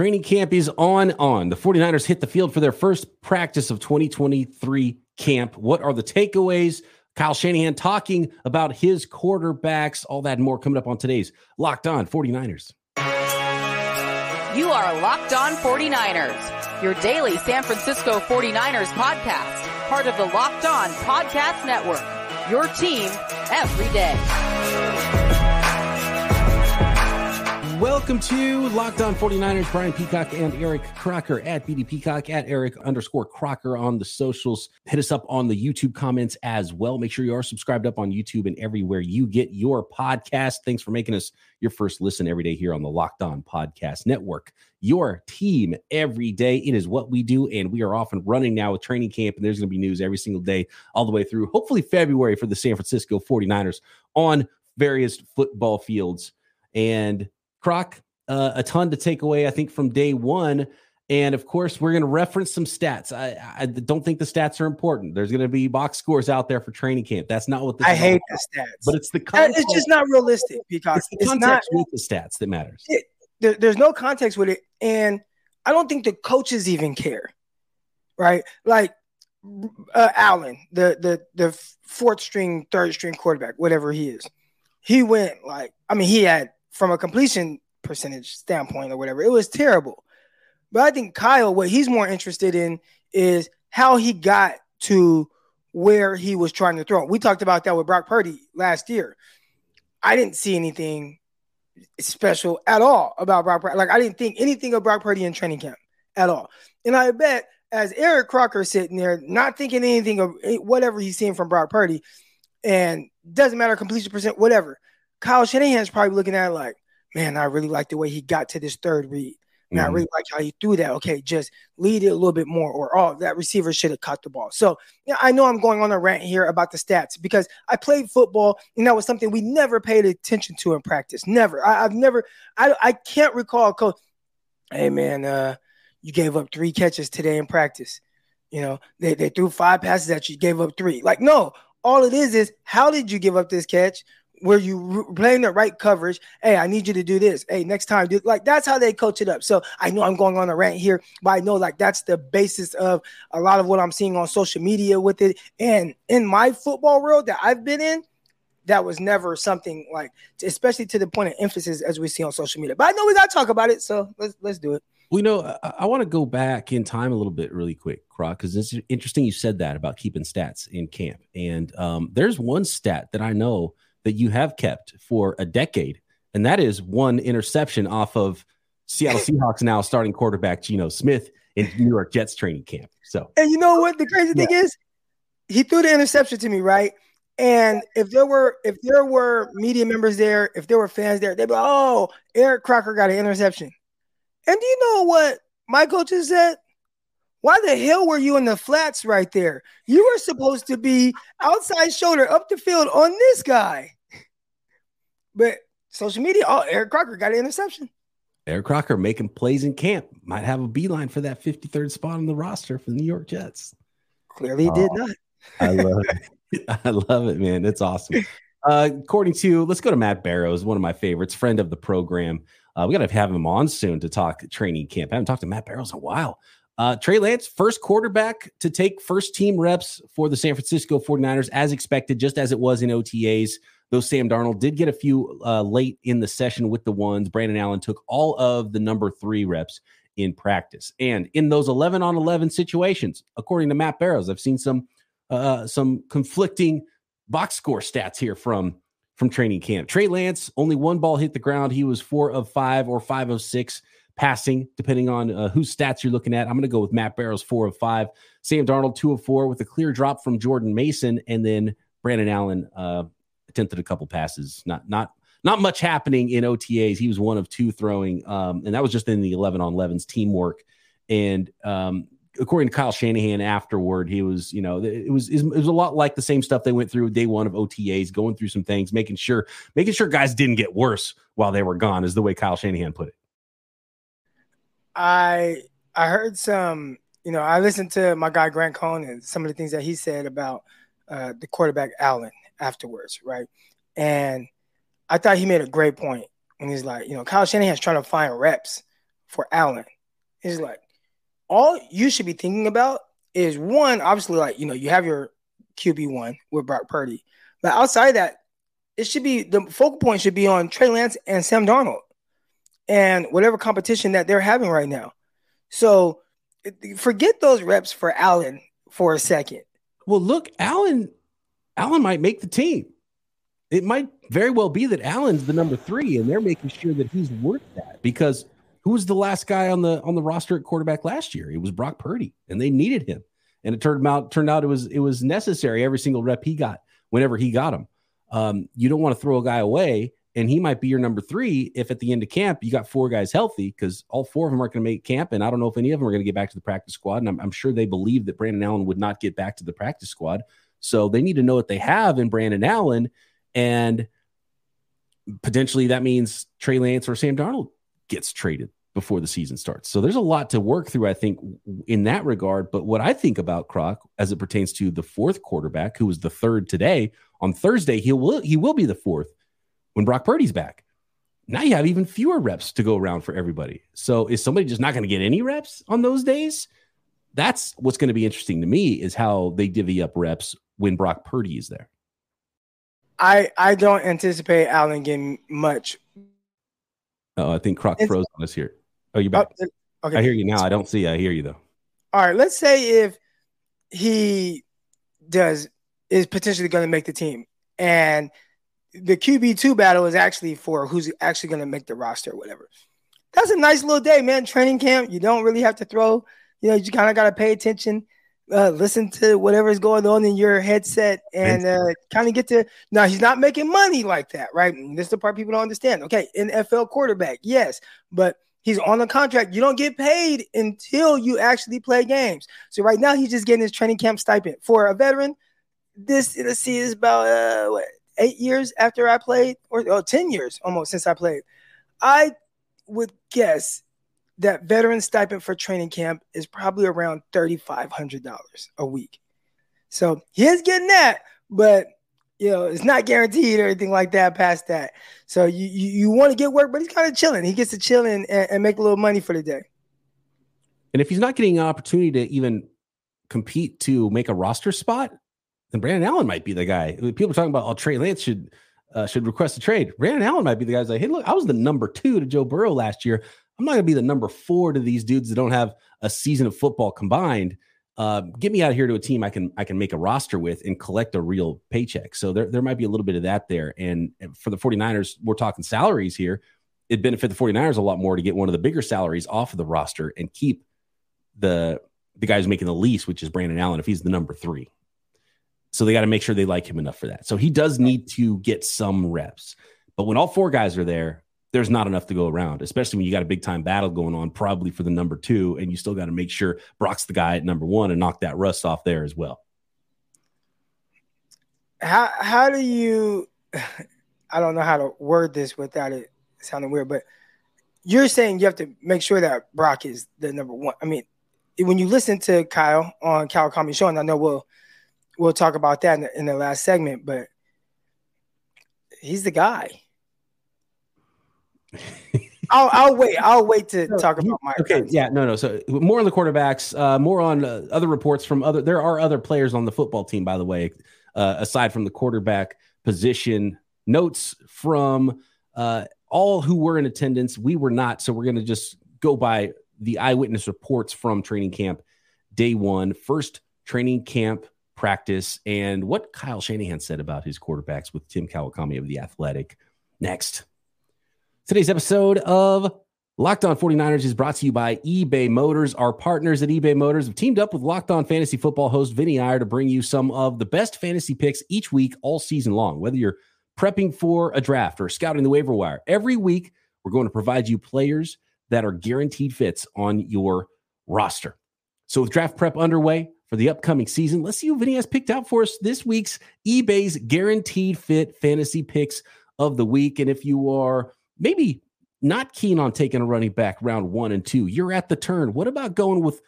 training camp is on on. The 49ers hit the field for their first practice of 2023 camp. What are the takeaways? Kyle Shanahan talking about his quarterbacks, all that and more coming up on today's Locked On 49ers. You are Locked On 49ers, your daily San Francisco 49ers podcast, part of the Locked On Podcast Network. Your team every day. Welcome to Locked On 49ers. Brian Peacock and Eric Crocker at BD Peacock at Eric underscore Crocker on the socials. Hit us up on the YouTube comments as well. Make sure you are subscribed up on YouTube and everywhere you get your podcast. Thanks for making us your first listen every day here on the Locked On Podcast Network. Your team every day. It is what we do, and we are off and running now with training camp, and there's going to be news every single day all the way through, hopefully, February for the San Francisco 49ers on various football fields. And Croc, uh, a ton to take away, I think, from day one. And of course, we're going to reference some stats. I, I, don't think the stats are important. There's going to be box scores out there for training camp. That's not what the I hate the stats, but it's the context. it's just not realistic because it's the it's context not, with the stats that matters. It, there, there's no context with it, and I don't think the coaches even care, right? Like uh, Allen, the the the fourth string, third string quarterback, whatever he is, he went like I mean he had from a completion percentage standpoint or whatever. It was terrible. But I think Kyle, what he's more interested in is how he got to where he was trying to throw. We talked about that with Brock Purdy last year. I didn't see anything special at all about Brock Purdy. Like I didn't think anything of Brock Purdy in training camp at all. And I bet as Eric Crocker sitting there, not thinking anything of eh, whatever he's seeing from Brock Purdy, and doesn't matter completion percent, whatever. Kyle Shanahan's probably looking at it like, man, I really like the way he got to this third read. Man, mm-hmm. I really like how he threw that. Okay, just lead it a little bit more, or oh, that receiver should have caught the ball. So yeah, I know I'm going on a rant here about the stats because I played football, and that was something we never paid attention to in practice. Never. I, have never. I I can't recall coach. Hey man, uh, you gave up three catches today in practice. You know, they, they threw five passes at you, gave up three. Like, no, all it is is how did you give up this catch? Where you playing the right coverage. Hey, I need you to do this. Hey, next time, do like that's how they coach it up. So I know I'm going on a rant here, but I know like that's the basis of a lot of what I'm seeing on social media with it. And in my football world that I've been in, that was never something like, especially to the point of emphasis as we see on social media. But I know we got to talk about it, so let's let's do it. Well, you know, I, I want to go back in time a little bit, really quick, Croc, because it's interesting you said that about keeping stats in camp. And um, there's one stat that I know that you have kept for a decade, and that is one interception off of Seattle Seahawks now starting quarterback Geno Smith in New York Jets training camp. So, and you know what the crazy yeah. thing is, he threw the interception to me, right? And if there were if there were media members there, if there were fans there, they'd be like, "Oh, Eric Crocker got an interception." And do you know what my coaches said? Why the hell were you in the flats right there? You were supposed to be outside shoulder up the field on this guy. But social media, oh, Eric Crocker got an interception. Eric Crocker making plays in camp might have a beeline for that 53rd spot on the roster for the New York Jets. Clearly, oh, did not. I love it. I love it, man. It's awesome. Uh, according to, let's go to Matt Barrows, one of my favorites, friend of the program. Uh, we got to have him on soon to talk training camp. I haven't talked to Matt Barrows in a while. Uh, Trey Lance, first quarterback to take first team reps for the San Francisco 49ers, as expected, just as it was in OTAs. Though Sam Darnold did get a few uh, late in the session with the ones, Brandon Allen took all of the number three reps in practice. And in those 11 on 11 situations, according to Matt Barrows, I've seen some uh, some conflicting box score stats here from from training camp. Trey Lance, only one ball hit the ground. He was four of five or five of six passing, depending on uh, whose stats you're looking at. I'm going to go with Matt Barrows, four of five. Sam Darnold, two of four, with a clear drop from Jordan Mason, and then Brandon Allen uh, attempted a couple passes. Not not not much happening in OTAs. He was one of two throwing, um, and that was just in the 11 on 11s teamwork. And um, according to Kyle Shanahan afterward, he was, you know, it was it was a lot like the same stuff they went through day one of OTAs, going through some things, making sure making sure guys didn't get worse while they were gone, is the way Kyle Shanahan put it. I I heard some, you know, I listened to my guy Grant Cohn and some of the things that he said about uh, the quarterback Allen afterwards, right? And I thought he made a great point when he's like, you know, Kyle Shanahan's trying to find reps for Allen He's like all you should be thinking about is one, obviously, like you know, you have your QB one with Brock Purdy, but outside that, it should be the focal point should be on Trey Lance and Sam Darnold, and whatever competition that they're having right now. So forget those reps for Allen for a second. Well, look, Allen, Allen might make the team. It might very well be that Allen's the number three, and they're making sure that he's worth that because who was the last guy on the on the roster at quarterback last year? It was Brock Purdy, and they needed him. And it turned out turned out it was it was necessary every single rep he got whenever he got him. Um, you don't want to throw a guy away, and he might be your number three if at the end of camp you got four guys healthy because all four of them aren't going to make camp, and I don't know if any of them are going to get back to the practice squad. And I'm, I'm sure they believe that Brandon Allen would not get back to the practice squad, so they need to know what they have in Brandon Allen, and potentially that means Trey Lance or Sam Darnold gets traded before the season starts. So there's a lot to work through, I think, in that regard. But what I think about Croc as it pertains to the fourth quarterback, who was the third today, on Thursday, he will he will be the fourth when Brock Purdy's back. Now you have even fewer reps to go around for everybody. So is somebody just not going to get any reps on those days? That's what's going to be interesting to me is how they divvy up reps when Brock Purdy is there. I I don't anticipate Allen getting much. Oh, I think Croc froze on us here. Oh, you back? Oh, okay. I hear you now. I don't see. You. I hear you though. All right. Let's say if he does is potentially going to make the team, and the QB two battle is actually for who's actually going to make the roster or whatever. That's a nice little day, man. Training camp. You don't really have to throw. You know, you kind of got to pay attention. Uh, listen to whatever is going on in your headset and uh, kind of get to now he's not making money like that right this is the part people don't understand okay nfl quarterback yes but He's on a contract. You don't get paid until you actually play games. So right now he's just getting his training camp stipend. For a veteran, this let's see is about uh, what, eight years after I played, or oh, 10 years almost since I played. I would guess that veteran stipend for training camp is probably around $3,500 a week. So he is getting that, but you know, it's not guaranteed or anything like that past that. So you you, you want to get work, but he's kind of chilling. He gets to chill and, and make a little money for the day. And if he's not getting an opportunity to even compete to make a roster spot, then Brandon Allen might be the guy. People are talking about, oh, Trey Lance should uh, should request a trade. Brandon Allen might be the guy like, hey, look, I was the number two to Joe Burrow last year. I'm not going to be the number four to these dudes that don't have a season of football combined uh, get me out of here to a team I can I can make a roster with and collect a real paycheck. So there, there might be a little bit of that there. And for the 49ers, we're talking salaries here. It'd benefit the 49ers a lot more to get one of the bigger salaries off of the roster and keep the the guy who's making the least, which is Brandon Allen, if he's the number three. So they got to make sure they like him enough for that. So he does need to get some reps. But when all four guys are there, there's not enough to go around, especially when you got a big time battle going on, probably for the number two, and you still got to make sure Brock's the guy at number one and knock that rust off there as well. How how do you? I don't know how to word this without it sounding weird, but you're saying you have to make sure that Brock is the number one. I mean, when you listen to Kyle on Kyle' comedy Show, and I know we'll we'll talk about that in the, in the last segment, but he's the guy. I'll, I'll, wait. I'll wait to talk about my. Okay, yeah, no, no. So more on the quarterbacks, uh, more on uh, other reports from other. There are other players on the football team, by the way, uh, aside from the quarterback position. Notes from uh, all who were in attendance. We were not, so we're going to just go by the eyewitness reports from training camp day one, first training camp practice, and what Kyle Shanahan said about his quarterbacks with Tim Kawakami of the Athletic. Next. Today's episode of Locked On 49ers is brought to you by eBay Motors. Our partners at eBay Motors have teamed up with Locked On Fantasy Football host Vinny Iyer to bring you some of the best fantasy picks each week, all season long. Whether you're prepping for a draft or scouting the waiver wire, every week we're going to provide you players that are guaranteed fits on your roster. So, with draft prep underway for the upcoming season, let's see who Vinny has picked out for us this week's eBay's guaranteed fit fantasy picks of the week. And if you are maybe not keen on taking a running back round one and two. You're at the turn. What about going with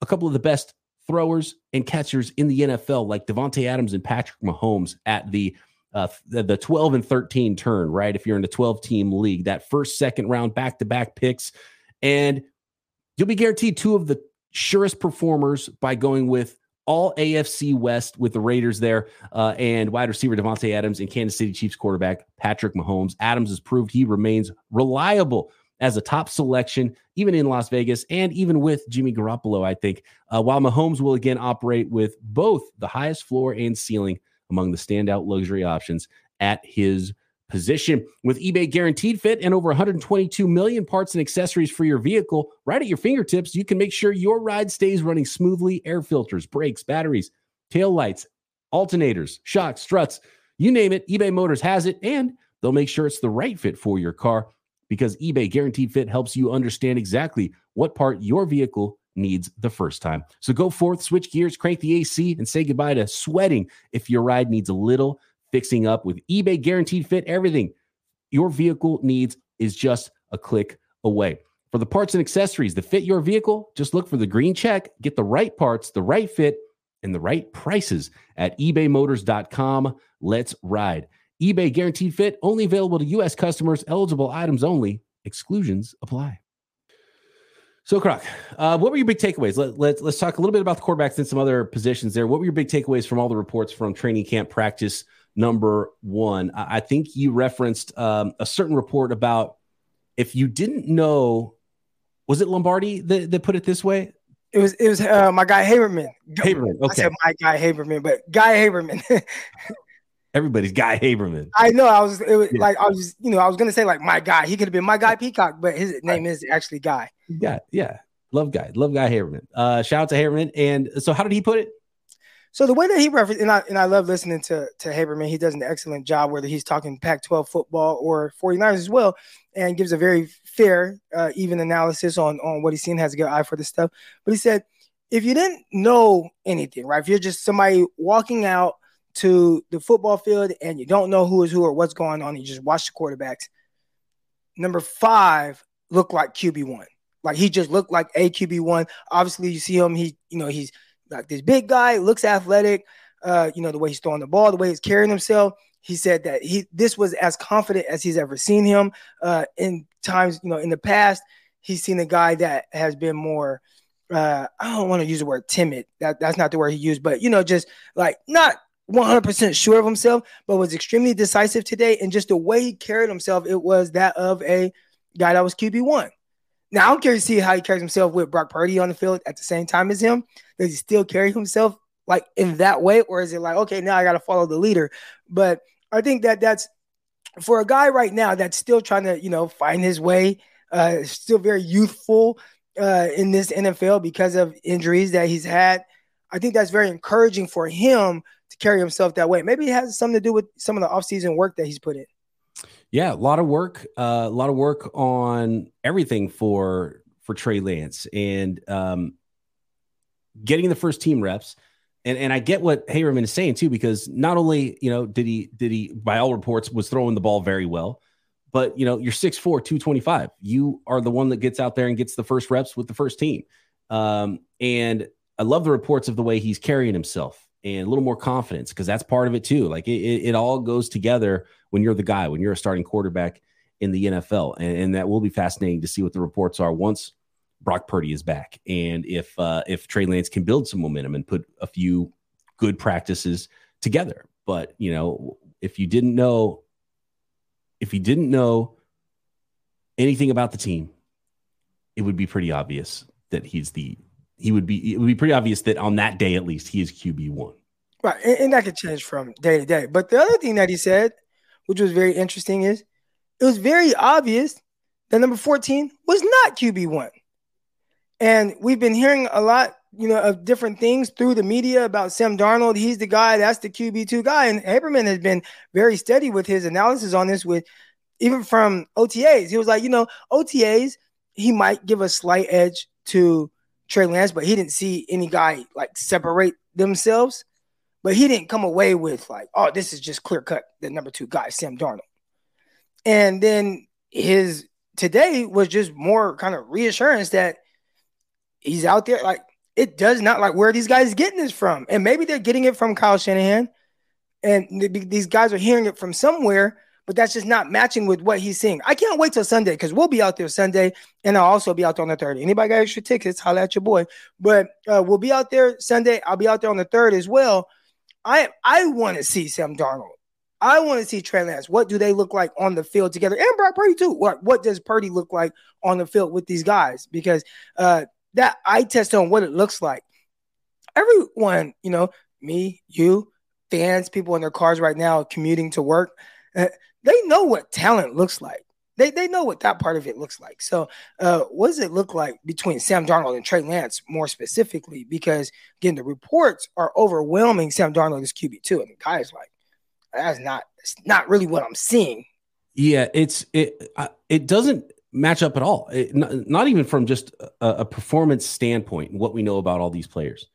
a couple of the best throwers and catchers in the NFL, like Davante Adams and Patrick Mahomes at the uh, the 12 and 13 turn, right? If you're in a 12 team league, that first, second round back to back picks And you'll be guaranteed two of the surest performers by going with all AFC West with the Raiders there uh, and wide receiver Davante Adams and Kansas City Chiefs quarterback Patrick Mahomes. Adams has proved he remains reliable as a top selection, even in Las Vegas and even with Jimmy Garoppolo, I think. Uh, while Mahomes will again operate with both the highest floor and ceiling among the standout luxury options at his position. With eBay guaranteed fit and over 122 million parts and accessories for your vehicle right at your fingertips, you can make sure your ride stays running smoothly. Air filters, brakes, batteries, tail lights, alternators, shocks, struts, you name it, eBay Motors has it, and they'll make sure it's the right fit for your car because eBay Guaranteed Fit helps you understand exactly what part your vehicle needs the first time. So go forth, switch gears, crank the AC, and say goodbye to sweating if your ride needs a little fixing up with eBay Guaranteed Fit. Everything your vehicle needs is just a click away. For the parts and accessories that fit your vehicle, just look for the green check, get the right parts, the right fit, and the right prices at ebaymotors.com. Let's ride eBay guaranteed fit only available to U.S. customers, eligible items only. Exclusions apply. So, Croc, uh, what were your big takeaways? Let, let, let's talk a little bit about the quarterbacks and some other positions there. What were your big takeaways from all the reports from training camp practice number one? I, I think you referenced um, a certain report about if you didn't know, was it Lombardi that, that put it this way? It was it was uh, my guy Haberman. Haberman, okay. I said my guy Haberman, but Guy Haberman. Everybody's Guy Haberman. I know. I was, was yeah. like I was, you know, I was gonna say like my guy. He could have been my guy Peacock, but his name is actually Guy. Yeah, yeah. Love Guy. Love Guy Haberman. Uh, shout out to Haberman. And so, how did he put it? So the way that he referenced, and I and I love listening to to Haberman. He does an excellent job, whether he's talking Pac-12 football or 49ers as well, and gives a very fair, uh, even analysis on on what he's seen. Has a good eye for this stuff. But he said, if you didn't know anything, right? If you're just somebody walking out to the football field and you don't know who is who or what's going on, you just watch the quarterbacks. Number five looked like QB1. Like he just looked like a QB1. Obviously, you see him, he, you know, he's like this big guy, looks athletic. Uh, you know, the way he's throwing the ball, the way he's carrying himself. He said that he this was as confident as he's ever seen him. Uh, in times, you know, in the past, he's seen a guy that has been more uh, I don't want to use the word timid. That that's not the word he used, but you know, just like not 100% sure of himself, but was extremely decisive today. And just the way he carried himself, it was that of a guy that was QB1. Now, I'm curious to see how he carries himself with Brock Purdy on the field at the same time as him. Does he still carry himself like in that way? Or is it like, okay, now I got to follow the leader? But I think that that's for a guy right now that's still trying to, you know, find his way, uh, still very youthful uh, in this NFL because of injuries that he's had. I think that's very encouraging for him to carry himself that way. Maybe it has something to do with some of the offseason work that he's put in. Yeah, a lot of work, uh, a lot of work on everything for for Trey Lance and um, getting the first team reps. And and I get what Haberman is saying too, because not only you know did he did he by all reports was throwing the ball very well, but you know you're 6'4", 225. You are the one that gets out there and gets the first reps with the first team. Um, and I love the reports of the way he's carrying himself and a little more confidence because that's part of it too. Like it, it, it, all goes together when you're the guy, when you're a starting quarterback in the NFL. And, and, that will be fascinating to see what the reports are once Brock Purdy is back. And if uh, if Trey Lance can build some momentum and put a few good practices together. But you know, if you didn't know, if you didn't know anything about the team, it would be pretty obvious that he's the he would be it would be pretty obvious that on that day at least he is QB one. Right, and, and, that could change from day to day. But the other thing that he said, which was very interesting, is it was very obvious that number fourteen was not QB one, and we've been hearing a lot, you know, of different things through the media about Sam Darnold. He's the guy, that's the QB two guy, and Haberman has been very steady with his analysis on this. With even from OTAs, he was like, you know, OTAs, he might give a slight edge to Trey Lance, but he didn't see any guy like separate themselves. But he didn't come away with like, oh, this is just clear cut the number two guy, Sam Darnold. And then his today was just more kind of reassurance that he's out there. Like it does not like where these guys getting this from, and maybe they're getting it from Kyle Shanahan, and these guys are hearing it from somewhere. But that's just not matching with what he's seeing. I can't wait till Sunday because we'll be out there Sunday, and I'll also be out there on the third. Anybody got extra tickets? Holla at your boy. But uh, we'll be out there Sunday. I'll be out there on the third as well. I I want to see Sam Darnold. I want to see Trey Lance. What do they look like on the field together? And Brock Purdy too. What what does Purdy look like on the field with these guys? Because uh, that eye test on what it looks like. Everyone, you know, me, you, fans, people in their cars right now commuting to work, uh, they know what talent looks like. They, they know what that part of it looks like. So, uh, what does it look like between Sam Darnold and Trey Lance more specifically? Because again, the reports are overwhelming Sam Darnold is QB two, and the guy's like, that's not it's not really what I'm seeing. Yeah, it's it it doesn't match up at all. It, not, not, even from just a, a, performance standpoint. What we know about all these players,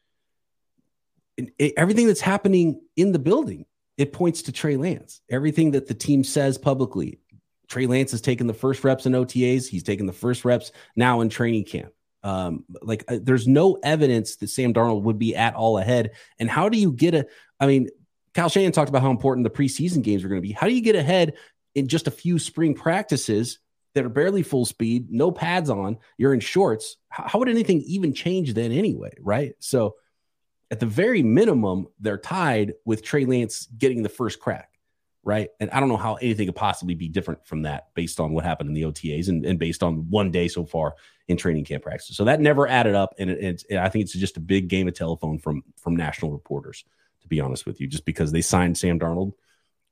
it, it, everything that's happening in the building, it points to Trey Lance. Everything that the team says publicly, Trey Lance has taken the first reps in OTAs. He's taken the first reps now in training camp. Um, like uh, there's no evidence that Sam Darnold would be at all ahead. And how do you get a? I mean, Kyle Shanahan talked about how important the preseason games are going to be. How do you get ahead in just a few spring practices that are barely full speed, no pads on? You're in shorts. How, how would anything even change then anyway? Right. So at the very minimum, they're tied with Trey Lance getting the first crack right? And I don't know how anything could possibly be different from that based on what happened in the OTAs and, and based on one day so far in training camp practice. So that never added up, and it, it, I think it's just a big game of telephone from from national reporters, to be honest with you, just because they signed Sam Darnold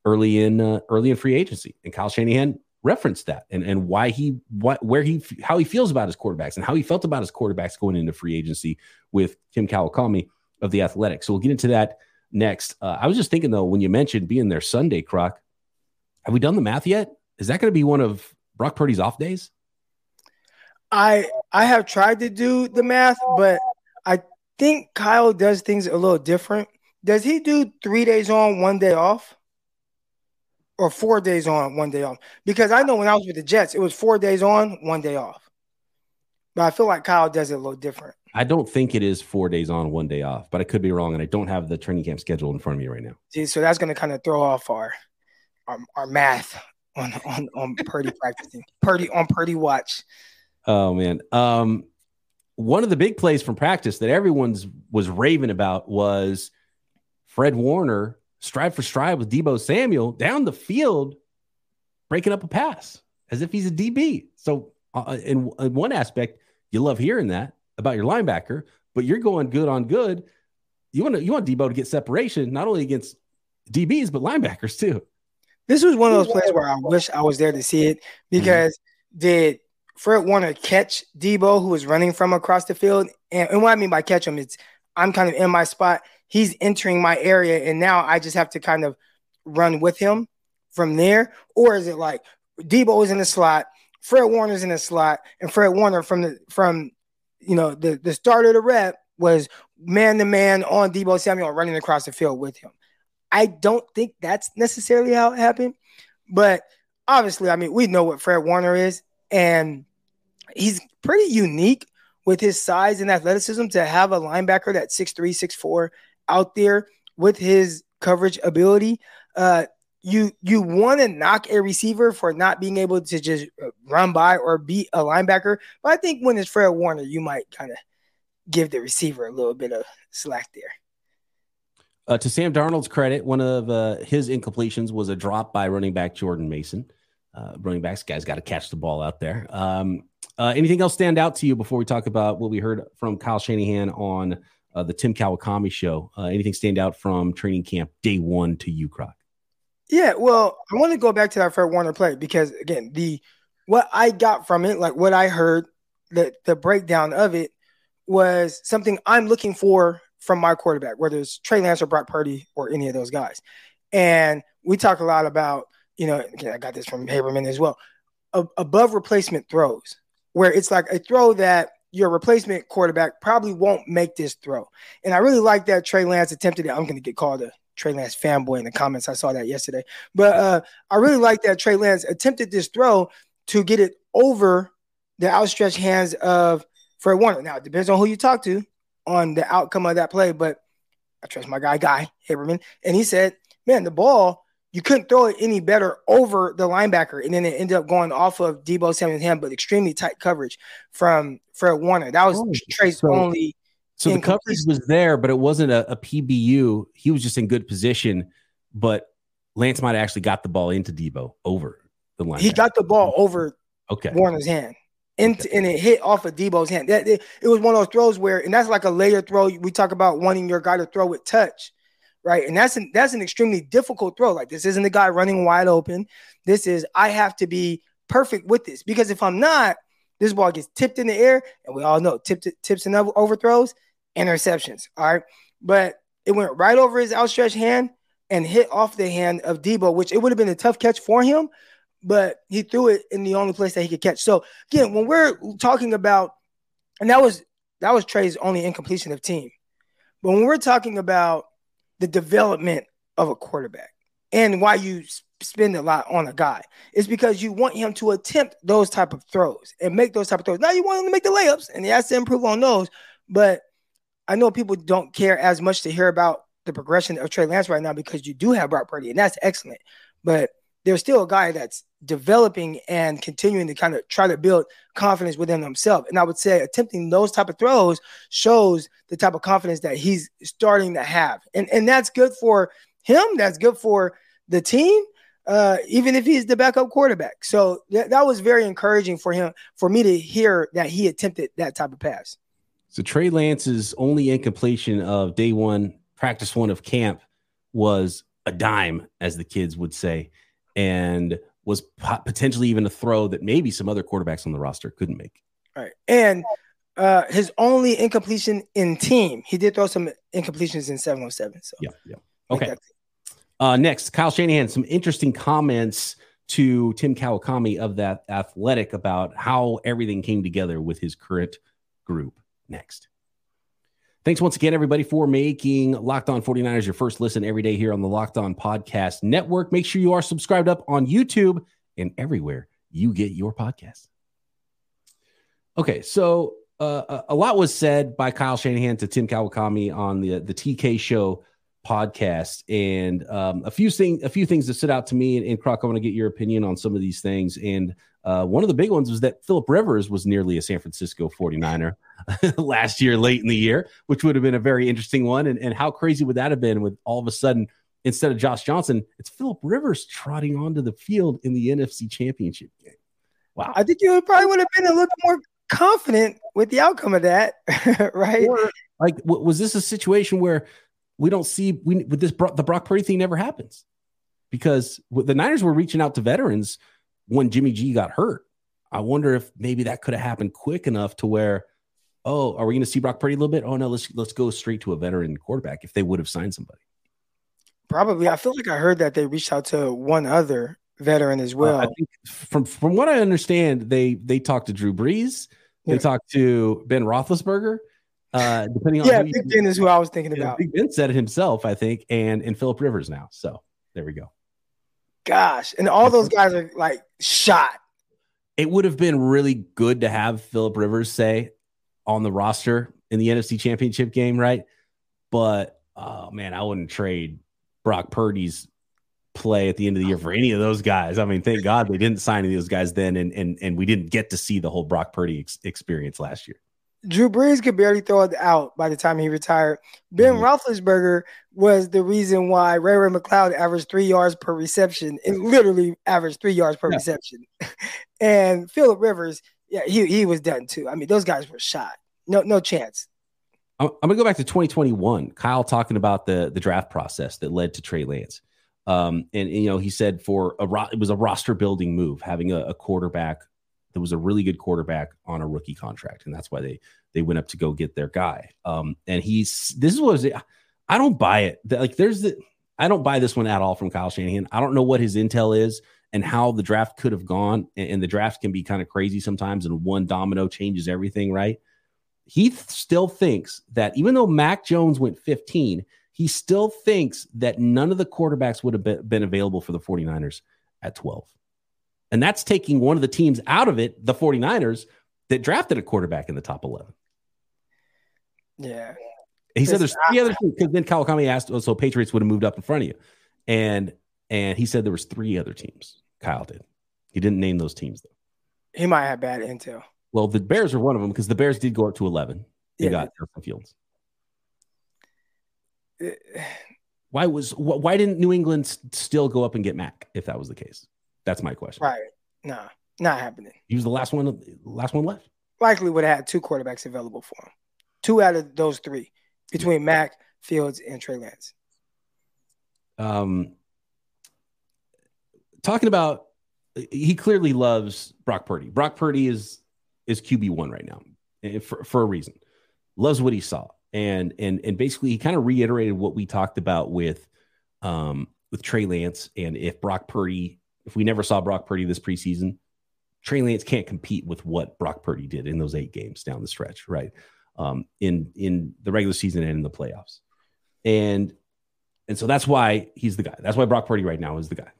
early in uh, early in free agency, and Kyle Shanahan referenced that and and why he what where he how he feels about his quarterbacks and how he felt about his quarterbacks going into free agency with Tim Kawakami of the Athletic. So we'll get into that next. Uh, I was just thinking though, when you mentioned being there Sunday, Croc, have we done the math yet? Is that going to be one of Brock Purdy's off days? I I have tried to do the math, but I think Kyle does things a little different. Does he do three days on, one day off? Or four days on, one day off? Because I know when I was with the Jets, it was four days on, one day off. But I feel like Kyle does it a little different. I don't think it is four days on, one day off, but I could be wrong, and I don't have the training camp schedule in front of me right now. See, so that's going to kind of throw off our, our our, math on on on Purdy practicing, Purdy on Purdy watch. Oh man, um, one of the big plays from practice that everyone's was raving about was Fred Warner stride for stride with Deebo Samuel down the field, breaking up a pass as if he's a DB. So, uh, in, in one aspect, you love hearing that about your linebacker, but you're going good on good. You want to you want Deebo to get separation not only against DBs but linebackers too. This was one of those plays where I wish I was there to see it because mm-hmm. did Fred Warner catch Deebo who was running from across the field? And, and what I mean by catch him, it's I'm kind of in my spot. He's entering my area, and now I just have to kind of run with him from there. Or is it like Deebo is in the slot, Fred Warner's in the slot, and Fred Warner from the from you know, the, the start of the rep was man to man on Deebo Samuel running across the field with him. I don't think that's necessarily how it happened, but obviously, I mean, we know what Fred Warner is, and he's pretty unique with his size and athleticism to have a linebacker that's 6'3, 6'4 out there with his coverage ability. Uh, you you want to knock a receiver for not being able to just uh, run by or beat a linebacker, but I think when it's Fred Warner, you might kind of give the receiver a little bit of slack there. Uh, to Sam Darnold's credit, one of uh, his incompletions was a drop by running back Jordan Mason. Uh, running backs, guys, got to catch the ball out there. Um, uh, anything else stand out to you before we talk about what we heard from Kyle Shanahan on uh, the Tim Kawakami show? anything stand out from training camp day one to you, Croc? Yeah, well, I want to go back to that Fred Warner play because again, the what I got from it, like what I heard, the the breakdown of it was something I'm looking for from my quarterback, whether it's Trey Lance or Brock Purdy or any of those guys. And we talk a lot about, you know, again, I got this from Haberman as well, above replacement throws, where it's like a throw that your replacement quarterback probably won't make this throw. And I really like that Trey Lance attempted it. I'm going to get called a Trey Lance fanboy in the comments. I saw that yesterday. But uh, I really like that Trey Lance attempted this throw to get it over the outstretched hands of Fred Warner. Now, it depends on who you talk to on the outcome of that play, but I trust my guy, Guy Haberman. And he said, man, the ball you couldn't throw it any better over the linebacker, and then it ended up going off of Deebo Samuel's hand, but extremely tight coverage from Fred Warner. That was oh, Trey's so, only. So the coverage was there, but it wasn't a, a, PBU. He was just in good position, but Lance might have actually got the ball into Deebo over the line. He got the ball over okay. Warner's hand. And, okay. and it hit off of Deebo's hand. That it, it was one of those throws where, and that's like a layer throw. We talk about wanting your guy to throw with touch right? And that's an that's an extremely difficult throw. Like this isn't a guy running wide open. This is I have to be perfect with this because if I'm not, this ball gets tipped in the air, and we all know tipped tips and overthrows, interceptions. All right, but it went right over his outstretched hand and hit off the hand of Deebo, which it would have been a tough catch for him, but he threw it in the only place that he could catch. So again, when we're talking about, and that was that was Trey's only incompletion of team, but when we're talking about the development of a quarterback and why you spend a lot on a guy is because you want him to attempt those type of throws and make those type of throws. Now you want him to make the layups and he has to improve on those. But I know people don't care as much to hear about the progression of Trey Lance right now because you do have Brock Purdy and that's excellent. But there's still a guy that's developing and continuing to kind of try to build confidence within himself. And I would say attempting those type of throws shows the type of confidence that he's starting to have. And and that's good for him, that's good for the team. Uh, even if he's the backup quarterback. So th- that was very encouraging for him, for me to hear that he attempted that type of pass. So Trey Lance's only incompletion of day one, practice one of camp was a dime, as the kids would say and was potentially even a throw that maybe some other quarterbacks on the roster couldn't make. All right. And uh, his only incompletion in team, he did throw some incompletions in 707. So, yeah, yeah. Okay. Uh, next, Kyle Shanahan, some interesting comments to Tim Kawakami of that athletic about how everything came together with his current group. Next. Thanks once again, everybody, for making Locked On 49ers your first listen every day here on the Locked On Podcast Network. Make sure you are subscribed up on YouTube and everywhere you get your podcast. Okay, so uh, a lot was said by Kyle Shanahan to Tim Kawakami on the the TK Show podcast, and um, a few things a few things that stood out to me. And, and Croc, I want to get your opinion on some of these things. And uh, one of the big ones was that Philip Rivers was nearly a San Francisco 49er last year, late in the year, which would have been a very interesting one. And, and how crazy would that have been with all of a sudden, instead of Josh Johnson, it's Philip Rivers trotting onto the field in the NFC Championship game. Wow. I think you probably would have been a little more confident with the outcome of that, right? Or, like, w- was this a situation where we don't see we with this brought the Brock Purdy thing never happens because the Niners were reaching out to veterans when Jimmy G got hurt. I wonder if maybe that could have happened quick enough to where, oh, are we going to see Brock Purdy a little bit? Oh no, let's let's go straight to a veteran quarterback if they would have signed somebody. Probably, I feel like I heard that they reached out to one other veteran as well. Uh, I think from from what I understand, they they talked to Drew Brees, they yeah. talked to Ben Roethlisberger. Uh, depending on yeah, Big Ben is who I was thinking about. Big Ben said it himself, I think, and and Philip Rivers now. So there we go gosh. And all those guys are like shot. It would have been really good to have Philip Rivers say on the roster in the NFC championship game, right? But oh man, I wouldn't trade Brock Purdy's play at the end of the year for any of those guys. I mean, thank God they didn't sign any of those guys then, and and and we didn't get to see the whole Brock Purdy ex- experience last year. Drew Brees could barely throw it out by the time he retired. Ben mm-hmm. Roethlisberger was the reason why Ray Ray McCloud averaged three yards per reception and literally averaged three yards per yeah. reception. and Philip Rivers, yeah, he, he was done too. I mean, those guys were shot. No, no chance. I'm, I'm gonna go back to 2021. Kyle talking about the the draft process that led to Trey Lance. Um, and, and, you know, he said for a ro- it was a roster building move, having a, a quarterback that was a really good quarterback on a rookie contract, and that's why they they went up to go get their guy. Um, and he's this was I don't buy it. Like there's the I don't buy this one at all from Kyle Shanahan. I don't know what his intel is and how the draft could have gone. And, and the draft can be kind of crazy sometimes, and one domino changes everything, right? He th- still thinks that even though Mac Jones went 15, he still thinks that none of the quarterbacks would have been, been available for the 49ers at 12. And that's taking one of the teams out of it, the 49ers, that drafted a quarterback in the top 11. Yeah. He said there's three other teams because then Kawakami asked, oh, so Patriots would have moved up in front of you. And and he said there was three other teams. Kyle did. He didn't name those teams though. He might have bad intel. Well, the Bears are one of them because the Bears did go up to eleven. They yeah. got Justin Fields. Eh, eh. why was why didn't New England still go up and get Mac if that was the case? That's my question. Right. Nah, not happening. He was the last one. Last one left. Likely would have had two quarterbacks available for him. Two out of those three between Mac, Fields, and Trey Lance. Um, talking about he clearly loves Brock Purdy. Brock Purdy is is QB one right now eh, for for a reason. Loves what he saw, and and and basically he kind of reiterated what we talked about with um with Trey Lance, and if Brock Purdy, if we never saw Brock Purdy this preseason, Trey Lance can't compete with what Brock Purdy did in those eight games down the stretch, right? Um, in in the regular season and in the playoffs, and and so that's why he's the guy. That's why Brock Purdy right now is the guy.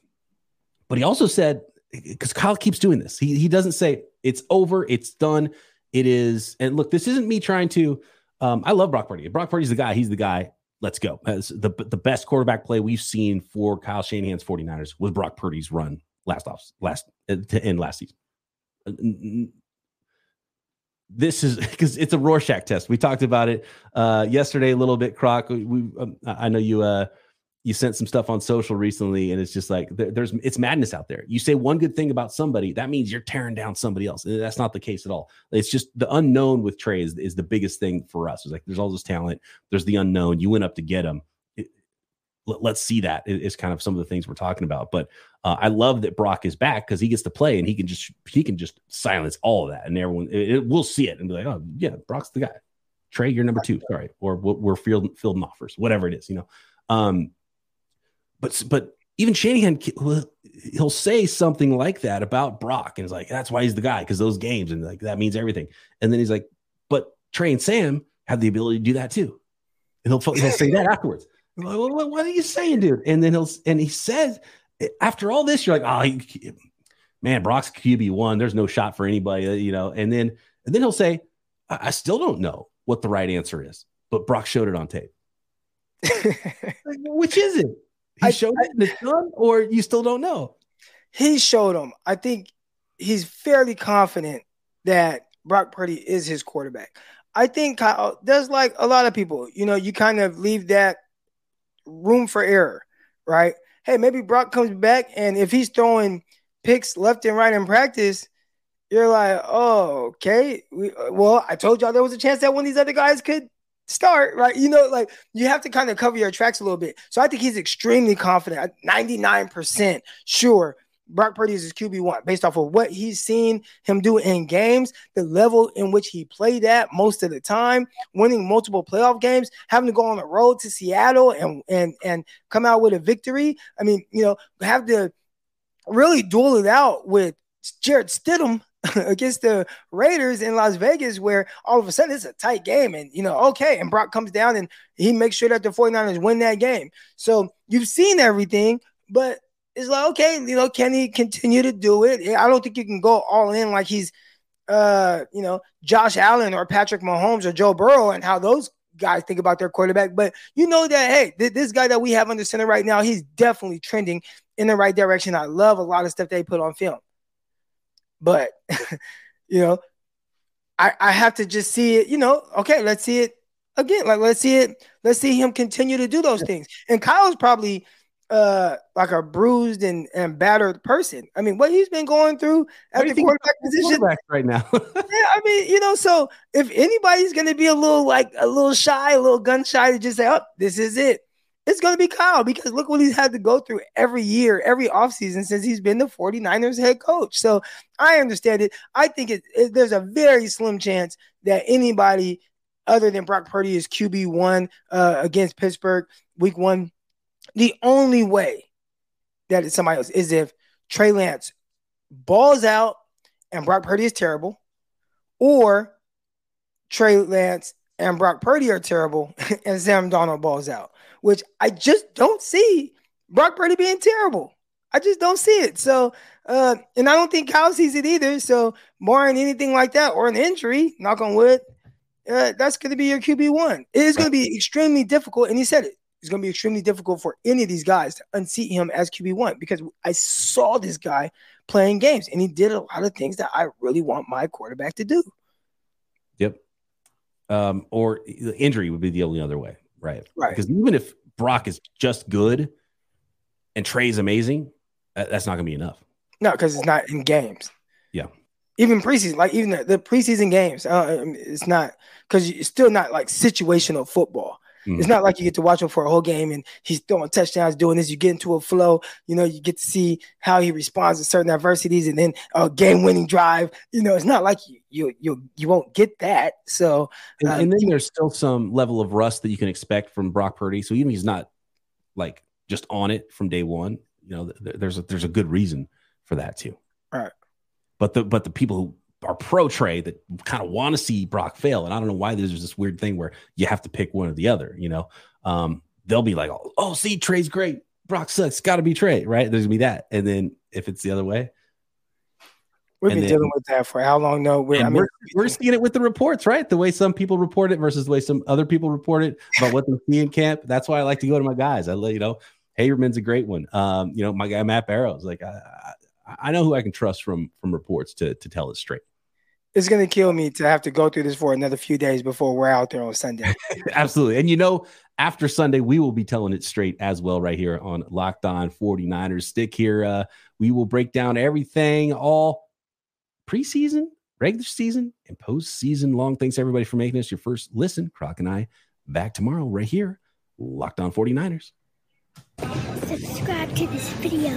But he also said because Kyle keeps doing this. He he doesn't say it's over, it's done, it is. And look, this isn't me trying to. Um, I love Brock Purdy. Brock Purdy's the guy. He's the guy. Let's go. As the the best quarterback play we've seen for Kyle Shanahan's 49ers was Brock Purdy's run last off last uh, to end last season. Uh, this is because it's a Rorschach test. We talked about it uh, yesterday a little bit, Croc. We, um, I know you uh, you sent some stuff on social recently and it's just like there, there's it's madness out there. You say one good thing about somebody that means you're tearing down somebody else and that's not the case at all. It's just the unknown with trey is, is the biggest thing for us. It's like there's all this talent there's the unknown you went up to get him. It, let, us see that is kind of some of the things we're talking about. But uh, i love that brock is back because he gets to play and he can just he can just silence all of that and everyone it, it, we'll see it and be like oh yeah brock's the guy. Trey you're number two. Sorry. Or we're field, fielding offers whatever it is you know? Um but but even Shanahan he'll say something like that about Brock, and it's like that's why he's the guy because those games and like that means everything. And then he's like, but Trey and Sam have the ability to do that too, and he'll he'll say that afterwards. Like, what, what, are you saying, dude? And then he'll and he says after all this, you're like, oh, he, man, Brock's QB one. There's no shot for anybody, uh, you know. And then and then he'll say, I, I still don't know what the right answer is, but Brock showed it on tape. like, which is it? He I, showed it in the sun, or you still don't know? He showed him. I think he's fairly confident that Brock Purdy is his quarterback. I think Kyle, there's like a lot of people, you know, you kind of leave that room for error, right? Hey, maybe Brock comes back, and if he's throwing picks left and right in practice, you're like, oh, okay. We, uh, well, I told y'all there was a chance that one of these other guys could start, right? You know, like you have to kind of cover your tracks a little bit. So I think he's extremely confident, uh, 99% sure Brock Purdy is his QB1 based off of what he's seen him do in games, the level in which he played at most of the time, winning multiple playoff games, having to go on the road to Seattle and and and come out with a victory. I mean, you know, have to really duel it out with Jarrett Stidham against the Raiders in Las Vegas, where all of a sudden it's a tight game. And, you know, okay. And Brock comes down and he makes sure that the 49ers win that game. So you've seen everything, but it's like, okay, you know, can he continue to do it? I don't think you can go all in like he's, uh, you know, Josh Allen or Patrick Mahomes or Joe Burrow and how those guys think about their quarterback. But you know that, hey, th- this guy that we have under center right now, he's definitely trending in the right direction. I love a lot of stuff they put on film. But you know, I I have to just see it. You know, okay, let's see it again. Like let's see it. Let's see him continue to do those things. And Kyle's probably uh like a bruised and, and battered person. I mean, what he's been going through at the quarterback position quarterback right now. yeah, I mean, you know, so if anybody's gonna be a little like a little shy, a little gun shy to just say, Oh, this is it it's going to be Kyle because look what he's had to go through every year, every offseason since he's been the 49ers head coach. So I understand it. I think it, it, there's a very slim chance that anybody other than Brock Purdy is QB1 uh, against Pittsburgh week one. The only way that it's somebody else is if Trey Lance balls out and Brock Purdy is terrible, or Trey Lance and Brock Purdy are terrible and Sam Darnold balls out which I just don't see Brock Purdy being terrible. I just don't see it. So, uh, and I don't think Kyle sees it either. So, barring anything like that or an injury, knock on wood, uh, that's going to be your QB one. It is going to be extremely difficult. And he said it it's going to be extremely difficult for any of these guys to unseat him as QB1 because I saw this guy playing games and he did a lot of things that I really want my quarterback to do. Yep. Um, or the injury would be the only other way, right? Right. Because even if Brock is just good and Trey's amazing, that's not going to be enough. No, because it's not in games. Yeah. Even preseason, like even the, the preseason games, uh, it's not because it's still not like situational football. Mm-hmm. It's not like you get to watch him for a whole game and he's throwing touchdowns, doing this. You get into a flow. You know, you get to see how he responds to certain adversities, and then a game-winning drive. You know, it's not like you you you, you won't get that. So, and, uh, and then there's still some level of rust that you can expect from Brock Purdy. So even if he's not like just on it from day one. You know, there's a, there's a good reason for that too. All right. But the but the people who are pro Trey that kind of want to see Brock fail, and I don't know why there's this weird thing where you have to pick one or the other. You know, um, they'll be like, oh, oh, see, Trey's great, Brock sucks, got to be Trey, right? There's gonna be that, and then if it's the other way, We've been then, dealing with that for how long? No, we're, I mean, we're, we're seeing it with the reports, right? The way some people report it versus the way some other people report it about what they see in camp. That's why I like to go to my guys. I let you know, Haberman's a great one. Um, you know, my guy Matt Barrows, like I, I know who I can trust from from reports to to tell it straight. It's gonna kill me to have to go through this for another few days before we're out there on Sunday. Absolutely, and you know, after Sunday, we will be telling it straight as well, right here on Locked On 49ers. Stick here. Uh, we will break down everything, all preseason, regular season, and postseason long. Thanks everybody for making us your first listen. Croc and I back tomorrow, right here, Locked On 49ers. Subscribe to this video